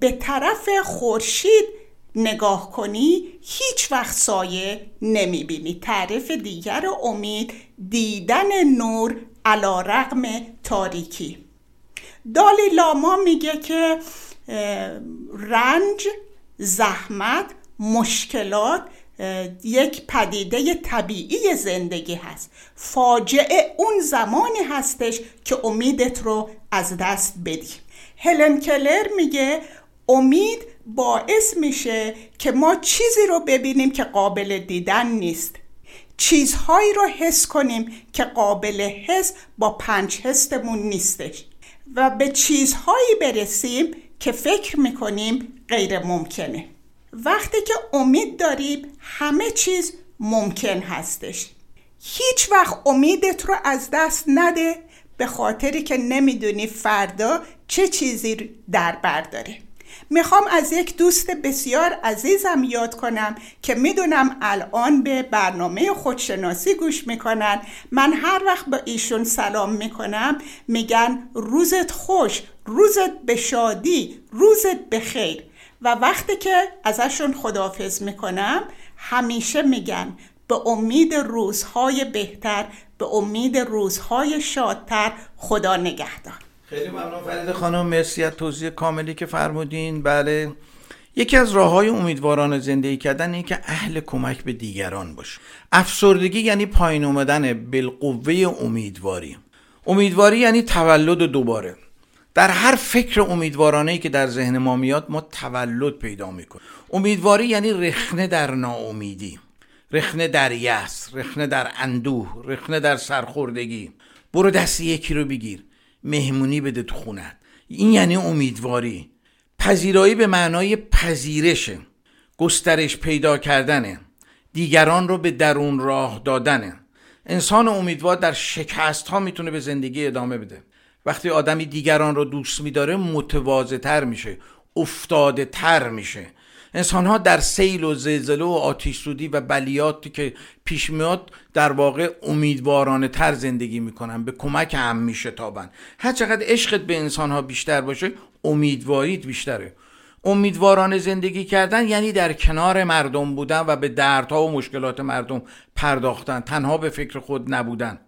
به طرف خورشید نگاه کنی هیچ وقت سایه نمی‌بینی. تعریف دیگر امید دیدن نور علا رقم تاریکی. دالی لاما میگه که رنج زحمت مشکلات یک پدیده طبیعی زندگی هست. فاجعه اون زمانی هستش که امیدت رو از دست بدی. هلن کلر میگه امید باعث میشه که ما چیزی رو ببینیم که قابل دیدن نیست. چیزهایی رو حس کنیم که قابل حس با پنج حستمون نیستش. و به چیزهایی برسیم که فکر می‌کنیم غیر ممکنه. وقتی که امید داریم همه چیز ممکن هستش. هیچ وقت امیدت رو از دست نده به خاطری که نمی‌دونی فردا چه چیزی در بر داره می‌خوام از یک دوست بسیار عزیزم یاد کنم که می‌دونم الان به برنامه خودشناسی گوش می‌کنن. من هر وقت با ایشون سلام می‌کنم میگن روزت خوش روزت به شادی روزت به خیر. و وقتی که ازشون خدافز می‌کنم همیشه میگن به امید روزهای بهتر به امید روزهای شادتر خدا نگهدار. خیلی ممنون. فرید خانم مرسی از توضیح کاملی که فرمودین. بله. یکی از راه های امیدواران زندگی کردن اینه که اهل کمک به دیگران باشه. افسردگی یعنی پایین اومدن بالقوه امیدواری. امیدواری یعنی تولد دوباره. در هر فکر امیدوارانه که در ذهن ما میاد ما تولد پیدا می‌کنیم. امیدواری یعنی رخنه در ناامیدی رخنه در یس رخنه در اندوه رخنه در سرخوردگی. برو دست یکی رو بگیر. مهمونی بده تو خونت این یعنی امیدواری. پذیرایی به معنای پذیرشه گسترش پیدا کردنه دیگران رو به درون راه دادنه انسان امیدوار در شکست ها می‌تونه به زندگی ادامه بده. وقتی آدمی دیگران رو دوست میداره متواضع تر میشه افتاده تر میشه. انسان ها در سیل و زلزله و آتیش سودی و بلیاتی که پیش میاد در واقع امیدوارانه تر زندگی می‌کنن به کمک هم میشتابن. هر چقدر عشقت به انسان ها بیشتر باشه امیدواریت بیشتره. امیدوارانه زندگی کردن یعنی در کنار مردم بودن و به دردها و مشکلات مردم پرداختن تنها به فکر خود نبودن.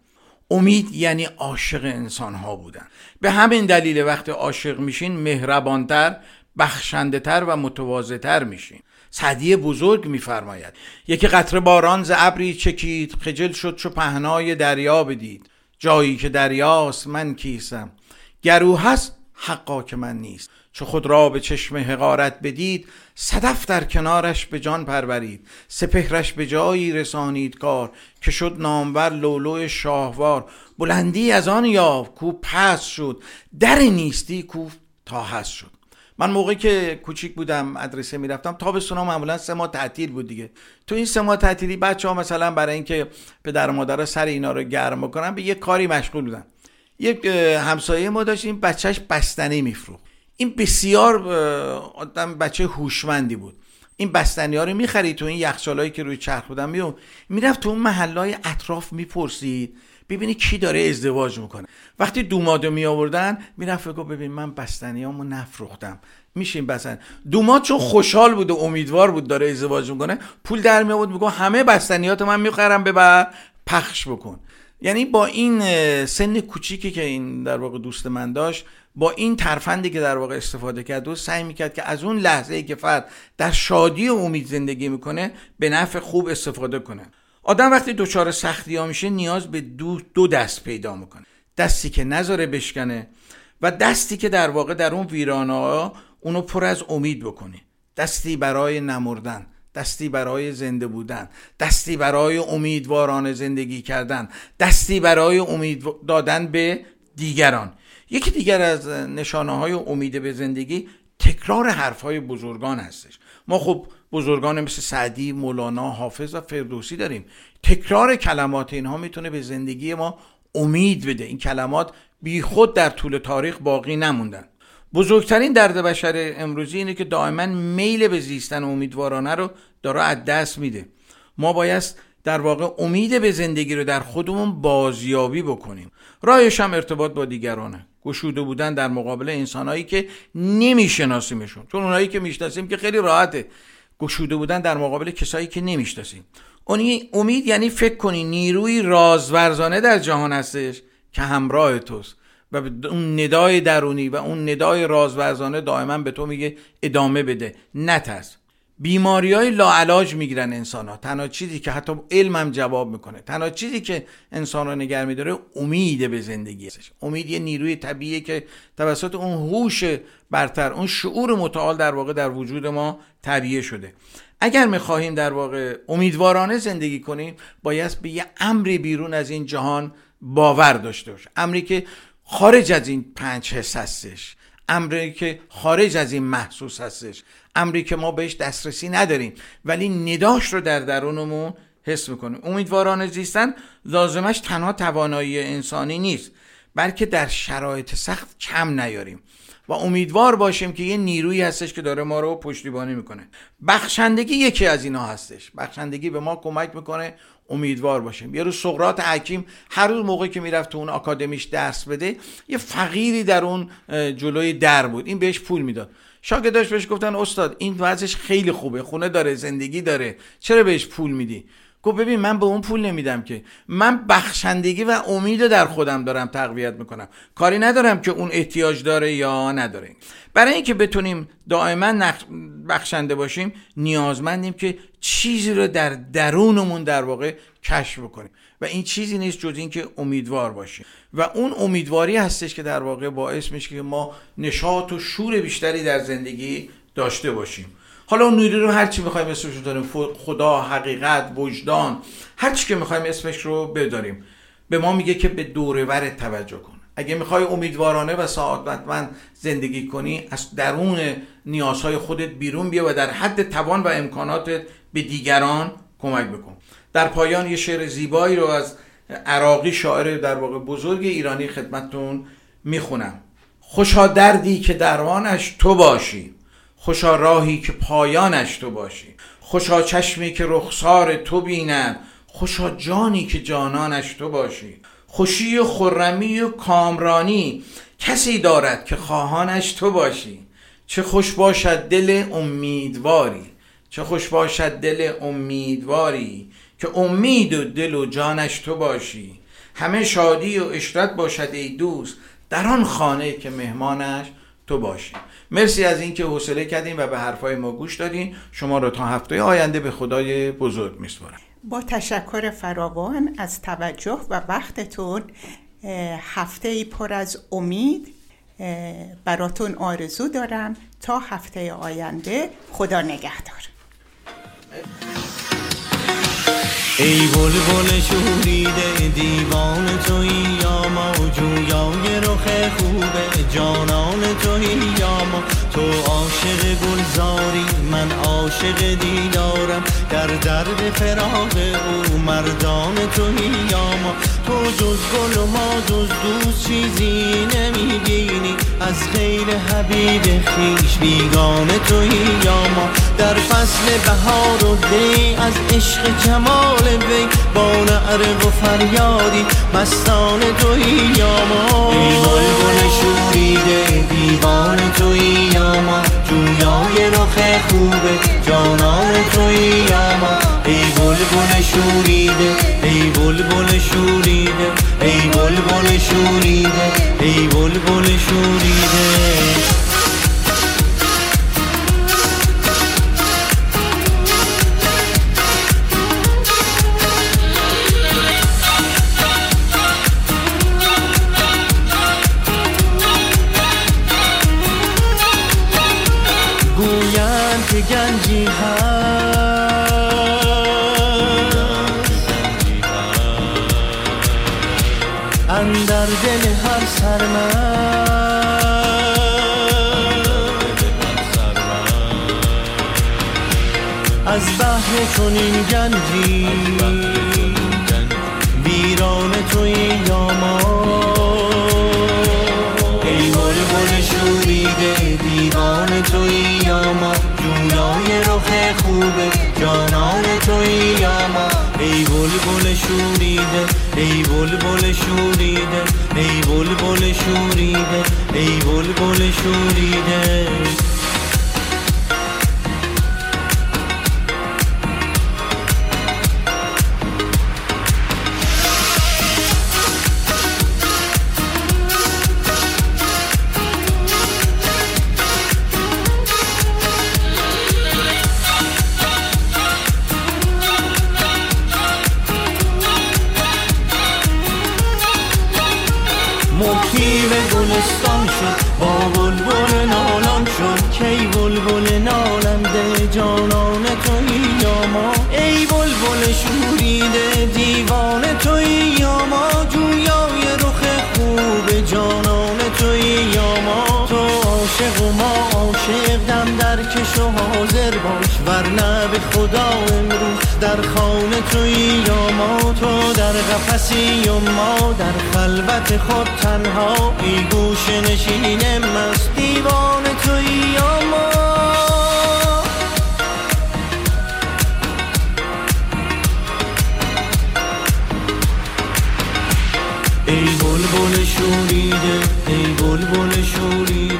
امید یعنی عاشق انسان ها بودن. به همین دلیل وقتی عاشق میشین مهربانتر بخشنده تر و متواضع تر میشین سعدی بزرگ میفرماید. یکی قطره باران ز ابری چکید خجل شد چو پهنای دریا بدید. جایی که دریاست من کیسم. گرو هست حقا که من نیست. چو خود را به چشم حقارت بدید صدف در کنارش به جان پرورید. سپهرش به جایی رسانید کار که شد نامور لولو شاهوار. بلندی از آن یاف کو پس شد. در نیستی کو تا هست شد. من موقعی که کوچیک بودم مدرسه می‌رفتم تابستونا معمولا سه ماه تعطیل بود دیگه. تو این سه ماه تعطیلی بچه ها مثلا برای اینکه پدر و مادر سر اینا رو گرم بکنن به یه کاری مشغول بودن. یک همسایه ما داشتیم بچهش بستنی میفروخت. این بسیار آدم بچه هوشمندی بود. این بستنی ها رو می‌خرید تو این یخچالایی که روی چرخ بودن میو می‌رفت تو اون محلای اطراف می‌پرسید. ببینی کی داره ازدواج می‌کنه. وقتی دومادو می آوردن می‌رفت گفت ببین من بستنیامو نفروختم. میشیم بسن دوماد چون خوشحال بود و امیدوار بود داره ازدواج می‌کنه پول در می آورد میگه همه بستنیات من می‌خرم ببر پخش بکن. یعنی با این سن کوچیکی که این در واقع دوست من داشت با این ترفندی که در واقع استفاده کرد و سعی می‌کرد که از اون لحظه ای که فرد در شادی و امید زندگی می‌کنه به نفع خوب استفاده کنه. آدم وقتی دچار سختی ها میشه نیاز به دو, دو دست پیدا می‌کنه. دستی که نذاره بشکنه و دستی که در واقع در اون ویرانه ها اونو پر از امید بکنه. دستی برای نمردن دستی برای زنده بودن دستی برای امیدواران زندگی کردن دستی برای امید دادن به دیگران. یکی دیگر از نشانه های امید به زندگی تکرار حرف های بزرگان هستش. ما خب بزرگان مثل سعدی، مولانا، حافظ و فردوسی داریم. تکرار کلمات اینها می‌تونه به زندگی ما امید بده. این کلمات بی خود در طول تاریخ باقی نموندن. بزرگترین درد بشر امروزی اینه که دائما میل به زیستن امیدوارانه رو داره از دست میده. ما باید در واقع امید به زندگی رو در خودمون بازیابی بکنیم. راهش هم ارتباط با دیگرانه. گشوده بودن در مقابل انسانهایی که نمیشناسیمشون. چون اونایی که می‌شناسیم که خیلی راحته. گشوده بودن در مقابل کسایی که نمی‌شناسیم. امید یعنی فکر کنی نیروی رازورزانه در جهان هستش که همراه توست و اون ندای درونی و اون ندای رازورزانه دائما به تو میگه ادامه بده. نترس بیماری های لاعلاج می‌گیرن انسان ها تنها چیزی که حتی علمم جواب می‌کنه. تنها چیزی که انسان رو نگر میداره امید به زندگی هستش امید یه نیروی طبیعیه که توسط اون هوش برتر اون شعور متعال در واقع در وجود ما طبیعه شده. اگر می‌خواهیم در واقع امیدوارانه زندگی کنیم باید به یه امری بیرون از این جهان باور داشته باشه امری که خارج از این پنج حس هستش امری که خارج از این محسوس هستش. امری که ما بهش دسترسی نداریم. ولی نداش رو در درونمون حس می‌کنیم امیدوارانه زیستن لازمش تنها توانایی انسانی نیست بلکه در شرایط سخت کم نیاریم. و امیدوار باشیم که یه نیرویی هستش که داره ما رو پشتیبانی می‌کنه. بخشندگی یکی از اینا هستش. بخشندگی به ما کمک می‌کنه. امیدوار باشیم. یه روز سقرات حکیم هر روز موقعی که می‌رفت تو اون آکادمیش درس بده یه فقیری در اون جلوی در بود. این بهش پول می‌داد. شاگرداش بهش گفتن استاد این وضعش خیلی خوبه خونه داره زندگی داره چرا بهش پول میدی؟ گفت ببین من به اون پول نمیدم که. من بخشندگی و امید در خودم دارم تقویت می‌کنم. کاری ندارم که اون احتیاج داره یا نداره. برای اینکه بتونیم دائما بخشنده باشیم نیازمندیم که چیزی رو در درونمون در واقع کشف بکنیم. و این چیزی نیست جز اینکه امیدوار باشیم. و اون امیدواری هستش که در واقع باعث میشه که ما نشاط و شور بیشتری در زندگی داشته باشیم. حالا اون نیرو رو هر چی می‌خوایم اسمش رو داریم خدا حقیقت وجدان هر چی که می‌خوایم اسمش رو بداریم. به ما میگه که به دورور توجه کن. اگه می‌خوای امیدوارانه و سعادتمند زندگی کنی از درون نیازهای خودت بیرون بیا و در حد توان و امکاناتت به دیگران کمک بکن. در پایان یه شعر زیبایی رو از عراقی شاعر در واقع بزرگ ایرانی خدمتتون می‌خونم. خوشا دردی که درمانش تو باشی خوشا راهی که پایانش تو باشی. خوشا چشمی که رخسار تو بینم خوشا جانی که جانانش تو باشی. خوشی و خرمی و کامرانی کسی دارد که خواهانش تو باشی. چه خوش باشد دل امیدواری. چه خوش باشد دل امیدواری که امید و دل و جانش تو باشی. همه شادی و اشرت باشد ای دوست در آن خانه که مهمانش تو باشی. مرسی از اینکه حوصله کردین و به حرفای ما گوش دادین. شما رو تا هفته آینده به خدای بزرگ میسپارم. با تشکر فراوان از توجه و وقتتون هفته پر از امید براتون آرزو دارم. تا هفته آینده خدا نگهدار. ای بلبل شوریده دیوان توی یا ما جویای رخ خوبه جانان توی یا ما. تو عاشق گلزاری من عاشق دیدارم. در درد فراغ او مردان توی یا ما. تو جز گل و ما جز دوست چیزی نمی‌بینی. از غیر حبیب خیش بیگانه توی یا ما در فصل بهار و دی از عشق جمال وی با نعره و فریادی مستان توی یا ما ای بلبل شوریده دیوان توی یا ما جویای رخ خوبه جانان توی یا ما ای بلبل شوریده ای بلبل شوریده ای بلبل شوریده ای بلبل شوریده چنین گنجی. ویران توی یا ما ای بلبل شوریده دیوان توی یا ما جویای رخ خوبه جانان توی یا ما ای بلبل شوریده ای بلبل شوریده. ای بلبل شوریده ای بلبل شوریده. در خانه توی یا ما تو در قفسی و ما در خلوت خود تنها. ای گوش نشین مست دیوان توی یا ما. ای بلبل شوریده ای بلبل شوریده.